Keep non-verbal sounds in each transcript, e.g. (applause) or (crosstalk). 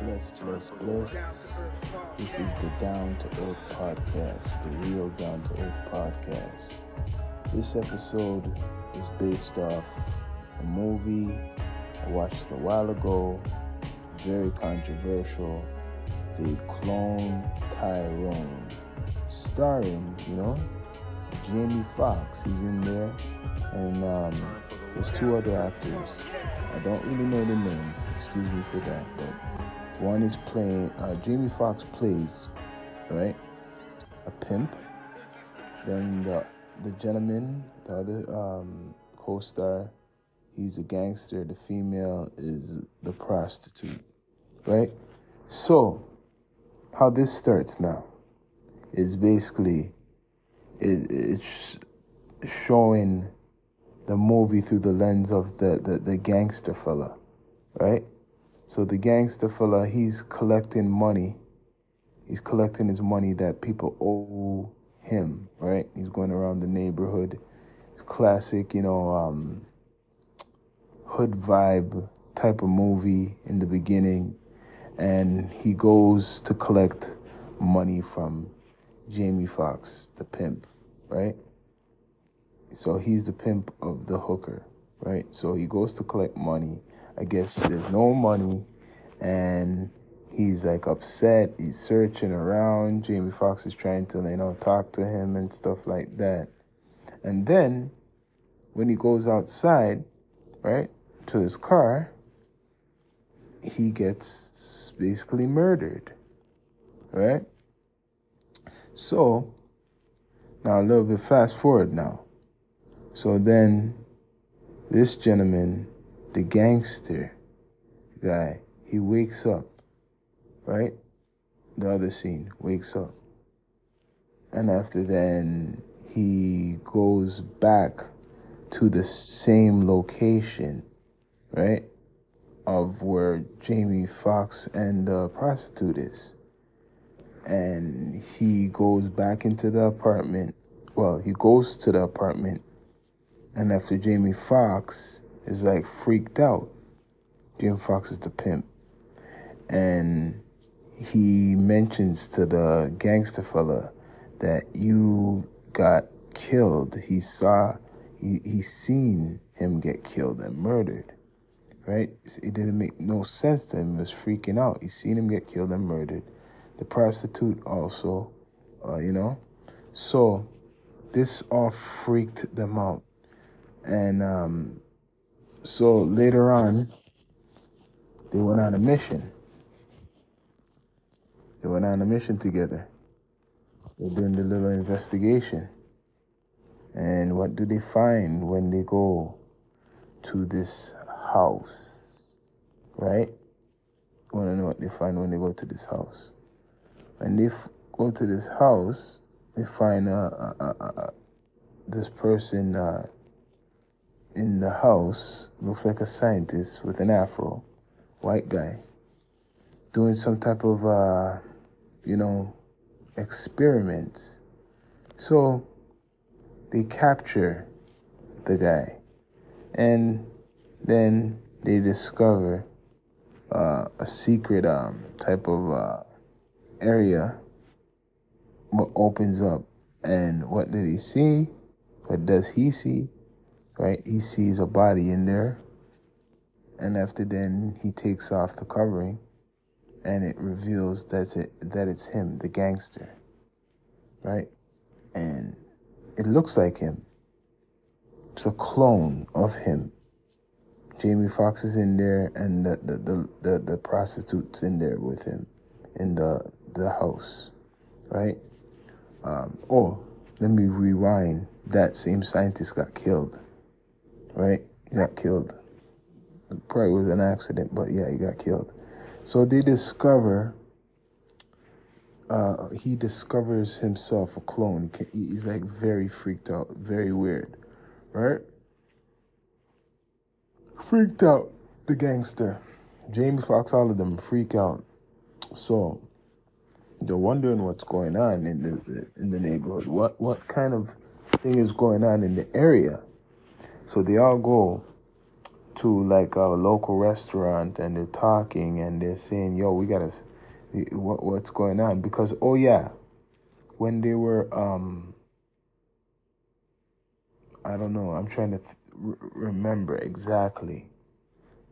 Bless, bless, bless. This is the Down to Earth podcast, the real Down to Earth podcast. This episode is based off a movie I watched a while ago, very controversial, The Clone Tyrone, starring, you know, Jamie Foxx. He's in there, and um, there's two other actors. I don't really know the name. Excuse me for that, but one is playing. Uh, Jamie Foxx plays, right, a pimp. Then the the gentleman, the other um, co-star, he's a gangster. The female is the prostitute, right? So, how this starts now is basically it, it's showing the movie through the lens of the, the, the gangster fella, right? So the gangster fella, he's collecting money. He's collecting his money that people owe him, right? He's going around the neighborhood. Classic, you know, um, hood vibe type of movie in the beginning. And he goes to collect money from Jamie Foxx, the pimp, right? So he's the pimp of the hooker, right? So he goes to collect money. I guess there's no money, and he's like upset. He's searching around. Jamie Foxx is trying to, you know, talk to him and stuff like that. And then when he goes outside, right, to his car, he gets basically murdered, right? So now a little bit fast forward now. So then this gentleman, the gangster guy, he wakes up, right? The other scene, wakes up. And after then, he goes back to the same location, right? Of where Jamie Foxx and the prostitute is. And he goes back into the apartment. Well, he goes to the apartment and after Jamie Foxx is like freaked out, Jamie Foxx is the pimp. And he mentions to the gangster fella that you got killed. He saw, he, he seen him get killed and murdered. Right? It didn't make no sense to him. He was freaking out. He seen him get killed and murdered. The prostitute also, uh, you know. So this all freaked them out. And um, so later on, they went on a mission. They went on a mission together. They're doing the little investigation. And what do they find when they go to this house? Right? Want to know what they find when they go to this house? When they f- go to this house, they find uh, uh, uh, uh this person uh, in the house looks like a scientist with an afro, white guy, doing some type of, uh, you know, experiments. So they capture the guy, and then they discover uh, a secret um, type of uh, area what opens up. And what did he see? What does he see right? He sees a body in there, and after then he takes off the covering, and it reveals that it that it's him, the gangster, right? And it looks like him. It's a clone of him. Jamie Foxx is in there, and the the, the, the, the prostitute's in there with him in the the house, right? Um, oh, let me rewind. That same scientist got killed right? He got killed. Probably was an accident, but yeah, he got killed. So they discover, uh, he discovers himself a clone. He's like very freaked out, very weird, right? Freaked out, the gangster. Jamie Foxx, all of them freak out. So they're wondering what's going on in the in the neighborhood. What what kind of thing is going on in the area? So they all go to like a local restaurant and they're talking and they're saying, "Yo, we gotta, what what's going on?" Because oh yeah, when they were um, I don't know, I'm trying to th- remember exactly,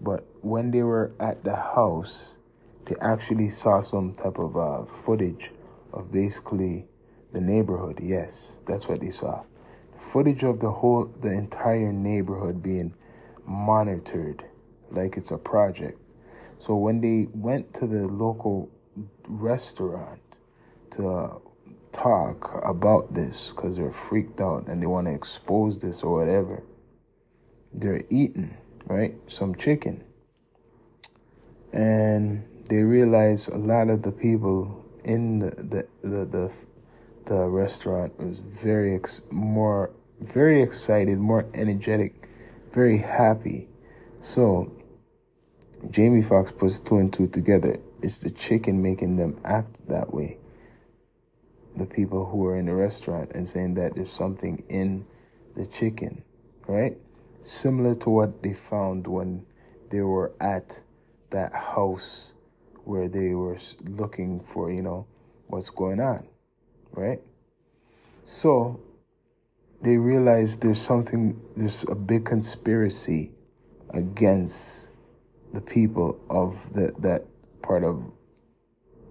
but when they were at the house, they actually saw some type of uh, footage of basically the neighborhood. Yes, that's what they saw. Footage of the whole, the entire neighborhood being monitored like it's a project. So when they went to the local restaurant to talk about this because they're freaked out and they want to expose this or whatever, they're eating, right? Some chicken. And they realize a lot of the people in the the the, the, the restaurant was very ex- more very excited, more energetic very happy. So Jamie Foxx puts two and two together. It's the chicken making them act that way. The people who are in the restaurant and saying that there's something in the chicken, right? Similar to what they found when they were at that house where they were looking for, you know, what's going on, right? So they realize there's something, there's a big conspiracy against the people of the, that part of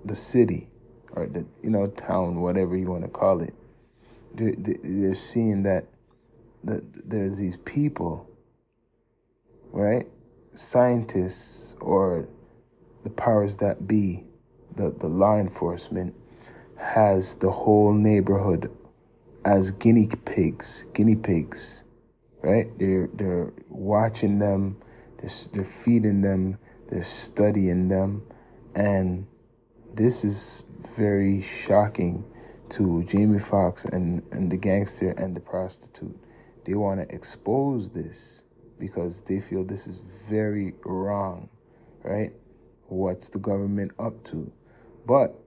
the city or the you know town, whatever you want to call it. They're, they're seeing that that there's these people, right? Scientists or the powers that be, the, the law enforcement, has the whole neighborhood as guinea pigs, guinea pigs, right? They're they're watching them, they're they're feeding them, they're studying them, and this is very shocking to Jamie Foxx and and the gangster and the prostitute. They want to expose this because they feel this is very wrong, right? What's the government up to? But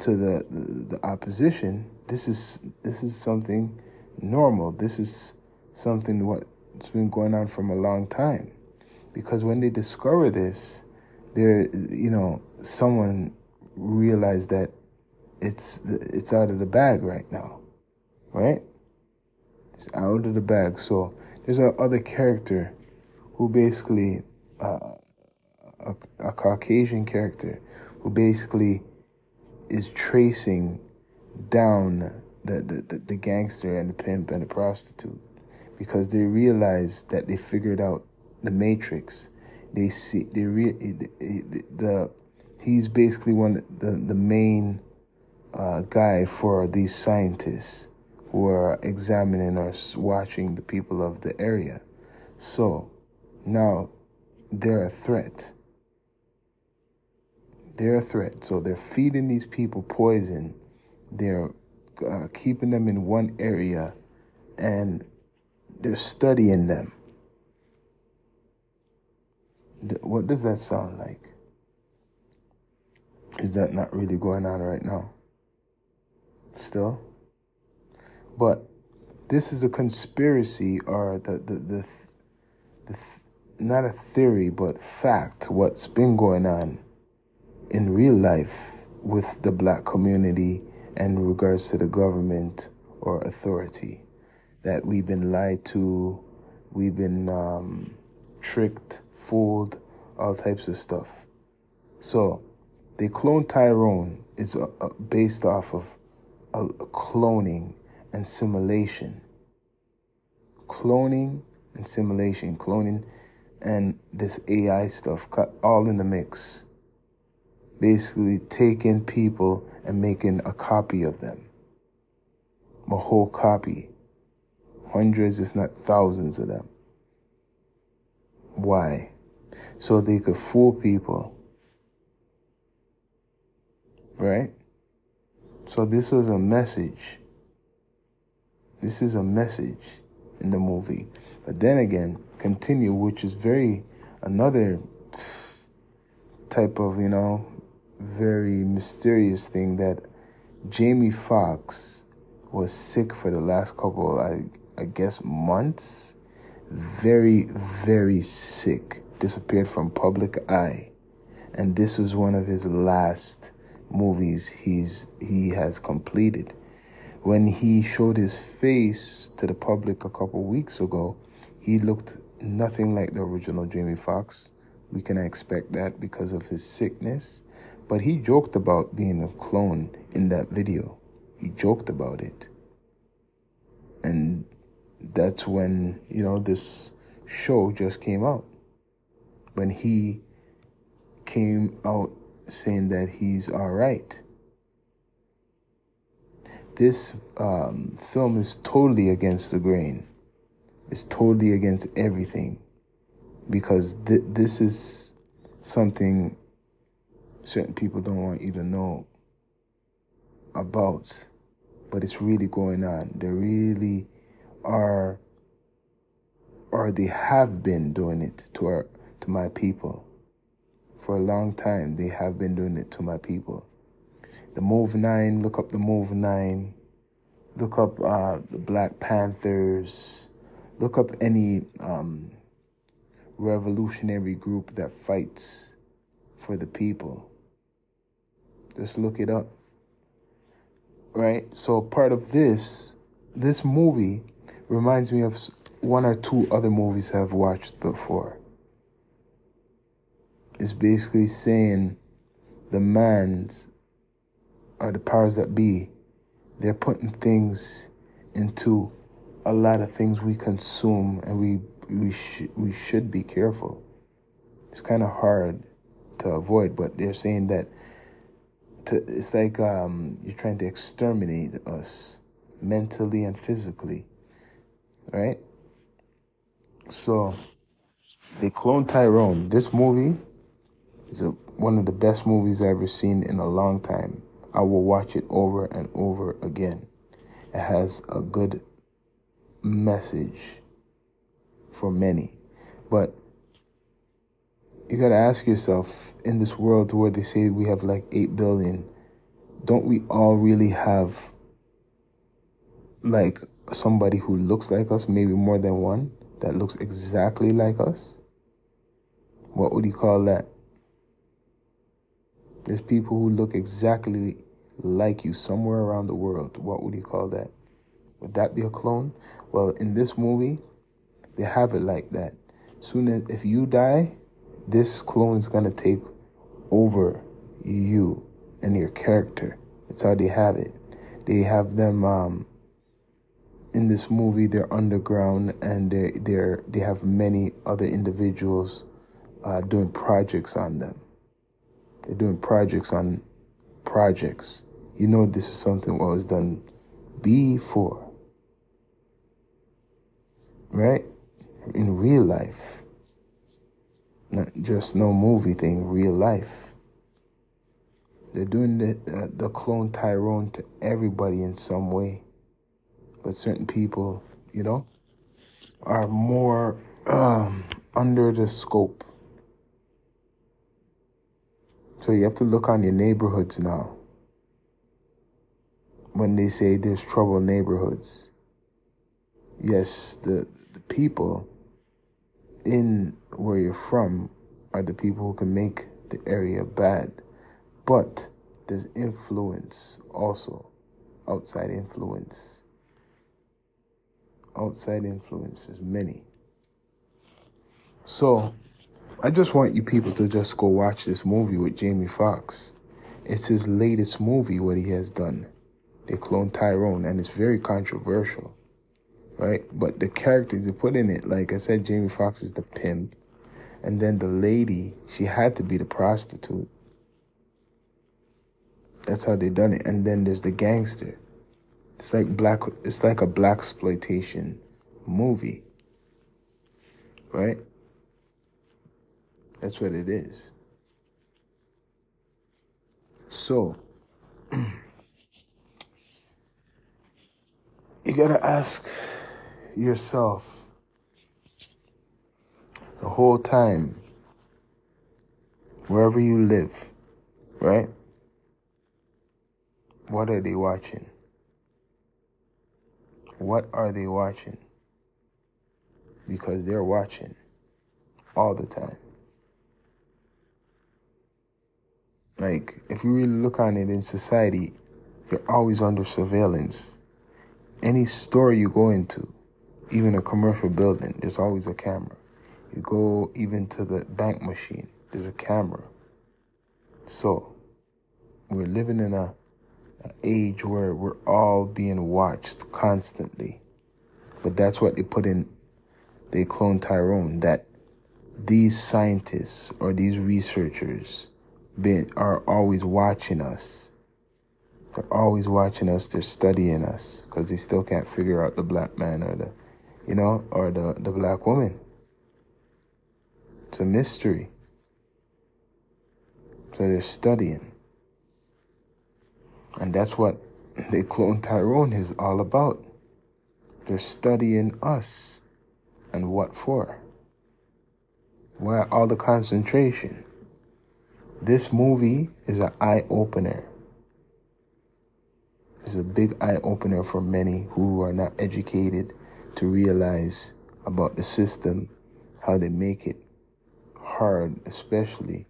to the, the, the opposition, this is this is something normal. This is something what's been going on from a long time. Because when they discover this, there you know, someone realized that it's it's out of the bag right now. Right? It's out of the bag. So there's a other character who basically uh, a, a Caucasian character who basically is tracing down the, the, the, gangster and the pimp and the prostitute because they realize that they figured out the matrix. They see they re, the, the he's basically one the, the main uh, guy for these scientists who are examining or watching the people of the area. So now they're a threat they're a threat. So they're feeding these people poison. They're uh, keeping them in one area and they're studying them. What does that sound like? Is that not really going on right now? Still? But this is a conspiracy or the, the, the, the not a theory, but fact, what's been going on in real life with the black community and in regards to the government or authority. That we've been lied to, we've been um, tricked, fooled, all types of stuff. So, the clone Tyrone is uh, uh, based off of cloning and simulation. Cloning and simulation, cloning and this AI stuff, all in the mix basically taking people and making a copy of them. A whole copy. Hundreds, if not thousands of them. Why? So they could fool people. Right? So this was a message. This is a message in the movie. But then again, continue, which is very another type of, you know, very mysterious thing that Jamie Foxx was sick for the last couple, I, I guess, months. very, very sick, disappeared from public eye. And this was one of his last movies he's he has completed. When he showed his face to the public a couple weeks ago, he looked nothing like the original Jamie Foxx. We can expect that because of his sickness. But he joked about being a clone in that video. He joked about it. And that's when, you know, this show just came out. When he came out saying that he's all right. This um, film is totally against the grain. It's totally against everything because th- this is something certain people don't want you to know about, but it's really going on. They really are, or they have been doing it to our to my people for a long time. They have been doing it to my people. The Move Nine, look up the Move Nine, look up uh, the Black Panthers, look up any um, revolutionary group that fights for the people. Just look it up. Right? So, part of this, this movie reminds me of one or two other movies I've watched before. It's basically saying the mans or the powers that be, they're putting things into a lot of things we consume and we we sh- we should be careful. It's kind of hard to avoid, but they're saying that to, it's like um, you're trying to exterminate us mentally and physically, right? So they clone Tyrone. This movie is a, one of the best movies I've ever seen in a long time. I will watch it over and over again. It has a good message for many. But you got to ask yourself in this world where they say we have like 8 billion, don't we all really have like somebody who looks like us, maybe more than one, that looks exactly like us? What would you call that? There's people who look exactly like you somewhere around the world. What would you call that? Would that be a clone? Well, in this movie, they have it like that. Soon as if you die, this clone is gonna take over you and your character. That's how they have it. They have them um, in this movie. They're underground and they they're they have many other individuals uh, doing projects on them. They're doing projects on projects. You know this is something what was done before, right? in real life. Not just no movie thing, real life. They're doing the, uh, the clone Tyrone to everybody in some way. But certain people, you know, are more um, under the scope. So you have to look on your neighborhoods now. When they say there's trouble neighborhoods, yes, the the people in where you're from are the people who can make the area bad. But there's influence also, outside influence. Outside influence is many. So, I just want you people to just go watch this movie with Jamie Foxx. It's his latest movie, what he has done. They cloned Tyrone, and it's very controversial right? But the characters they put in it, like I said, Jamie Foxx is the pimp, and then the lady, she had to be the prostitute. That's how they done it. And then there's the gangster. It's like black. It's like a black exploitation movie, right? That's what it is. So. (clears throat) you gotta ask yourself the whole time, wherever you live, right? What are they watching? What are they watching? because they're watching all the time. Like, if you really look on it in society, you're always under surveillance. Any store you go into, even a commercial building, there's always a camera. You go even to the bank machine, there's a camera. So, we're living in a, a age where we're all being watched constantly. But that's what they put in, they clone Tyrone, that these scientists or these researchers been, are always watching us. They're always watching us, they're studying us because they still can't figure out the black man or the, you know, or the, the black woman. It's a mystery. So they're studying. And that's what they clone Tyrone is all about. They're studying us. And what for? Why all the concentration? This movie is an eye opener. It's a big eye opener for many who are not educated to realize about the system, how they make it hard, especially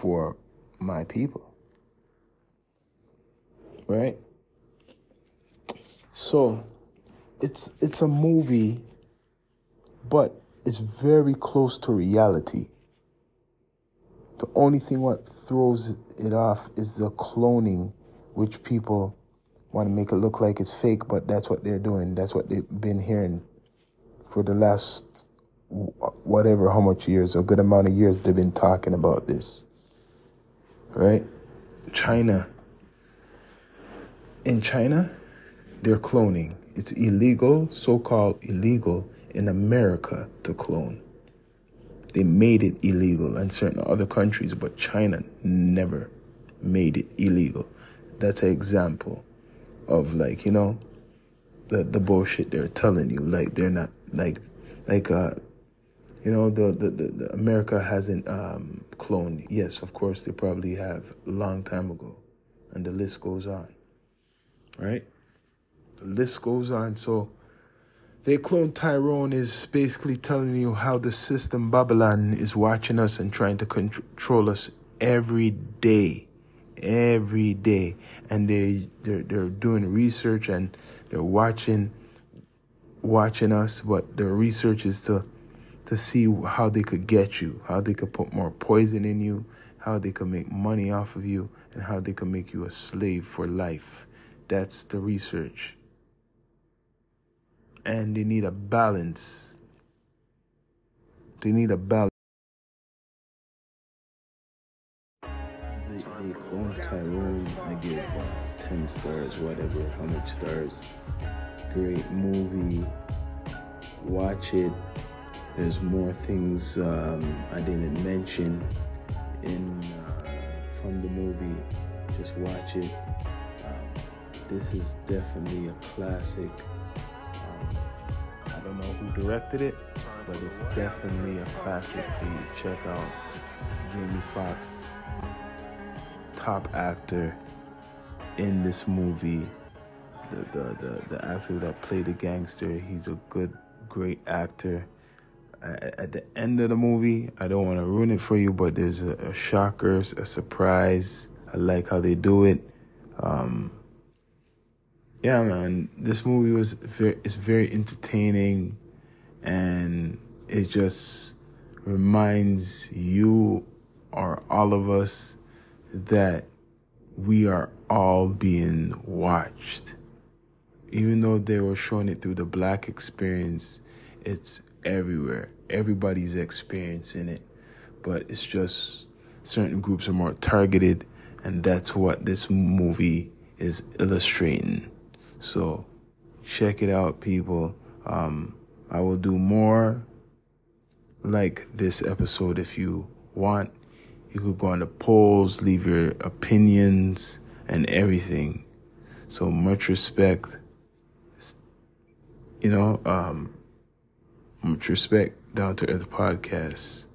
for my people. Right? So it's it's a movie, but it's very close to reality. The only thing what throws it off is the cloning, which people want to make it look like it's fake, but that's what they're doing. That's what they've been hearing for the last whatever, how much years, a good amount of years they've been talking about this. Right? China. In China, they're cloning. It's illegal, so called illegal, in America to clone. They made it illegal in certain other countries, but China never made it illegal. That's an example of like, you know, the the bullshit they're telling you. Like they're not like like uh you know the the, the, the America hasn't um cloned. Yes, of course they probably have a long time ago. And the list goes on. Right? The list goes on. So they clone Tyrone is basically telling you how the system Babylon is watching us and trying to control us every day, every day, and they they're, they're doing research and they're watching watching us. But their research is to to see how they could get you, how they could put more poison in you, how they could make money off of you, and how they could make you a slave for life. That's the research and they need a balance. They need a balance. Tyrone. I give uh, 10 stars, whatever, how much stars. Great movie. Watch it. There's more things um, I didn't mention in uh, from the movie. Just watch it. Um, this is definitely a classic I don't know who directed it, but it's definitely a classic for you to check out. Jamie Foxx, top actor in this movie. The, the, the, the actor that played the gangster, he's a good, great actor. At the end of the movie, I don't want to ruin it for you, but there's a, a shocker, a surprise. I like how they do it. Um, yeah, man, this movie was very, it's very entertaining, and it just reminds you or all of us that we are all being watched. Even though they were showing it through the black experience, it's everywhere. Everybody's experiencing it, but it's just certain groups are more targeted, and that's what this movie is illustrating. So check it out, people. Um, I will do more like this episode if you want. You could go on the polls, leave your opinions and everything. So much respect. You know, um, much respect down to earth podcast.